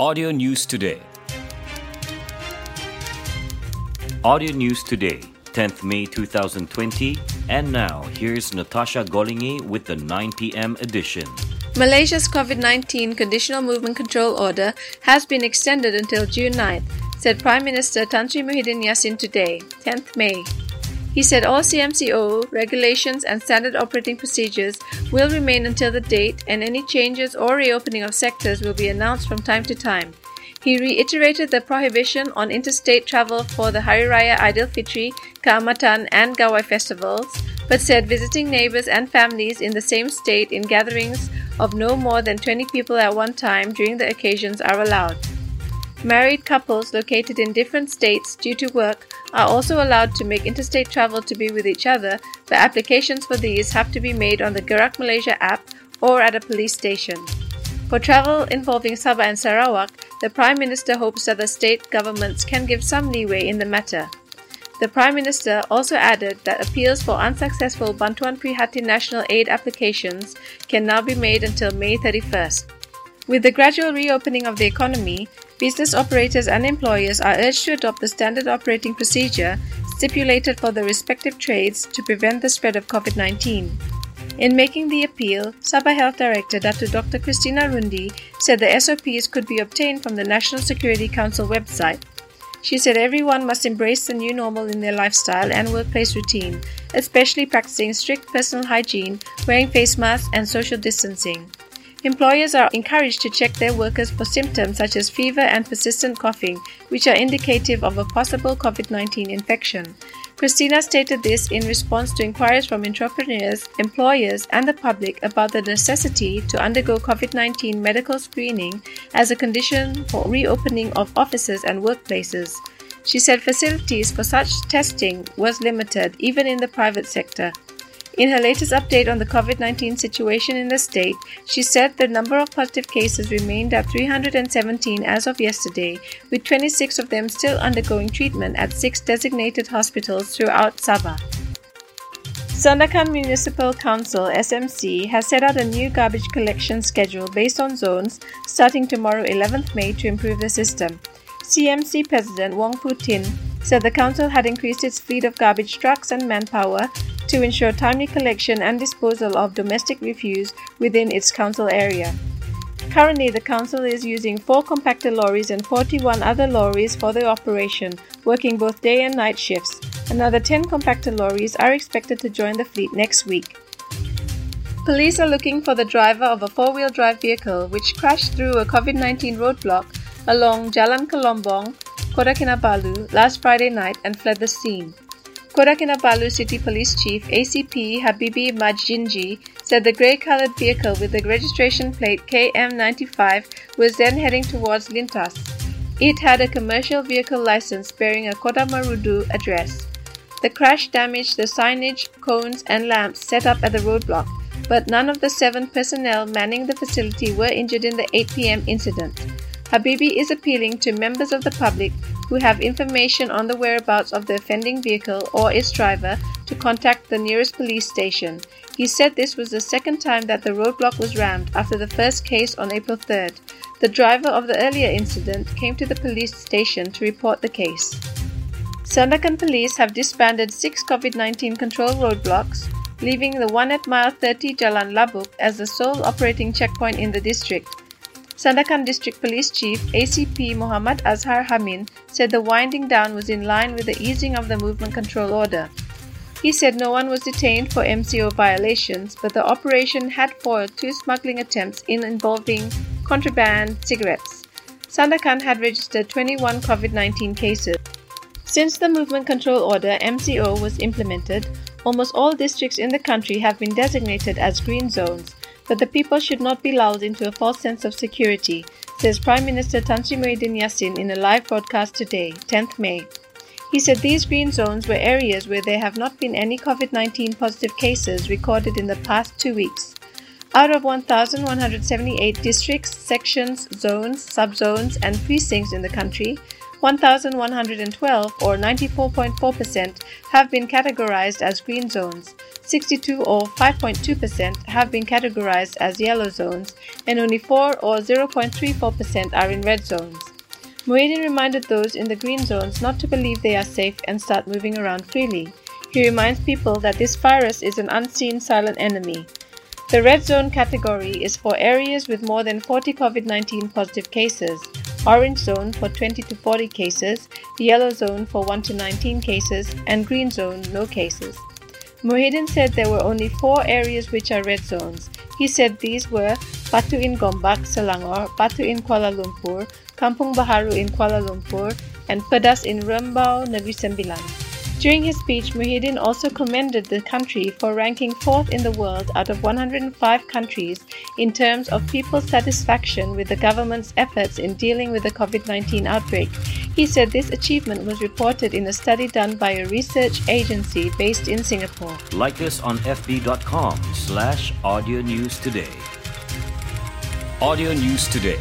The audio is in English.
Audio News Today. Audio News Today, 10th May 2020. And now, here's Natasha Golingi with the 9 p.m. edition. Malaysia's COVID 19 Conditional Movement Control Order has been extended until June 9th, said Prime Minister Tan Sri Muhyiddin Yassin today, 10th May. He said all CMCO regulations and standard operating procedures will remain until the date, and any changes or reopening of sectors will be announced from time to time. He reiterated the prohibition on interstate travel for the Hari Raya Aidilfitri, Kaamatan, and Gawai festivals, but said visiting neighbors and families in the same state in gatherings of no more than 20 people at one time during the occasions are allowed. Married couples located in different states due to work are also allowed to make interstate travel to be with each other, but applications for these have to be made on the Gerak Malaysia app or at a police station. For travel involving Sabah and Sarawak, the Prime Minister hopes that the state governments can give some leeway in the matter. The Prime Minister also added that appeals for unsuccessful Bantuan Prihatin national aid applications can now be made until May 31st. With the gradual reopening of the economy, business operators and employers are urged to adopt the standard operating procedure stipulated for the respective trades to prevent the spread of COVID 19. In making the appeal, Sabah Health Director Dr. Dr. Christina Rundi said the SOPs could be obtained from the National Security Council website. She said everyone must embrace the new normal in their lifestyle and workplace routine, especially practicing strict personal hygiene, wearing face masks, and social distancing. Employers are encouraged to check their workers for symptoms such as fever and persistent coughing, which are indicative of a possible COVID 19 infection. Christina stated this in response to inquiries from entrepreneurs, employers, and the public about the necessity to undergo COVID 19 medical screening as a condition for reopening of offices and workplaces. She said facilities for such testing was limited even in the private sector. In her latest update on the COVID 19 situation in the state, she said the number of positive cases remained at 317 as of yesterday, with 26 of them still undergoing treatment at six designated hospitals throughout Sabah. Sandakan Municipal Council SMC has set out a new garbage collection schedule based on zones starting tomorrow 11th May to improve the system. CMC President Wong Putin said the council had increased its fleet of garbage trucks and manpower to ensure timely collection and disposal of domestic refuse within its council area. Currently, the council is using four compactor lorries and 41 other lorries for the operation, working both day and night shifts. Another 10 compactor lorries are expected to join the fleet next week. Police are looking for the driver of a four wheel drive vehicle which crashed through a COVID 19 roadblock along Jalan Kolombong, Kota Kinabalu, last Friday night and fled the scene. Kota Kinabalu City Police Chief ACP Habibi Majinji said the grey coloured vehicle with the registration plate KM95 was then heading towards Lintas. It had a commercial vehicle license bearing a Kota Marudu address. The crash damaged the signage, cones, and lamps set up at the roadblock, but none of the seven personnel manning the facility were injured in the 8 pm incident. Habibi is appealing to members of the public who have information on the whereabouts of the offending vehicle or its driver to contact the nearest police station. He said this was the second time that the roadblock was rammed after the first case on April 3rd. The driver of the earlier incident came to the police station to report the case. Sandakan police have disbanded six COVID 19 control roadblocks, leaving the one at mile 30 Jalan Labuk as the sole operating checkpoint in the district. Sandakan District Police Chief ACP Muhammad Azhar Hamin said the winding down was in line with the easing of the movement control order. He said no one was detained for MCO violations, but the operation had foiled two smuggling attempts in involving contraband cigarettes. Sandakan had registered 21 COVID 19 cases. Since the movement control order MCO was implemented, almost all districts in the country have been designated as green zones, but the people should not be lulled into a false sense of security, says Prime Minister Tan Sri Muhyiddin Yassin in a live broadcast today, 10th May. He said these green zones were areas where there have not been any COVID 19 positive cases recorded in the past two weeks. Out of 1,178 districts, sections, zones, subzones, and precincts in the country, 1,112, or 94.4%, have been categorized as green zones, 62 or 5.2% have been categorized as yellow zones, and only 4 or 0.34% are in red zones. Muhyiddin reminded those in the green zones not to believe they are safe and start moving around freely. He reminds people that this virus is an unseen silent enemy. The red zone category is for areas with more than 40 COVID 19 positive cases, orange zone for 20 to 40 cases, yellow zone for 1 to 19 cases, and green zone no cases. Muhyiddin said there were only four areas which are red zones. He said these were Batu in Gombak, Selangor, Batu in Kuala Lumpur, Kampung Baharu in Kuala Lumpur, and Pedas in Rembau, Negeri Sembilan. During his speech, Muhyiddin also commended the country for ranking fourth in the world out of 105 countries in terms of people's satisfaction with the government's efforts in dealing with the COVID 19 outbreak. He said this achievement was reported in a study done by a research agency based in Singapore. Like us on fb.com slash audio news today. Audio News Today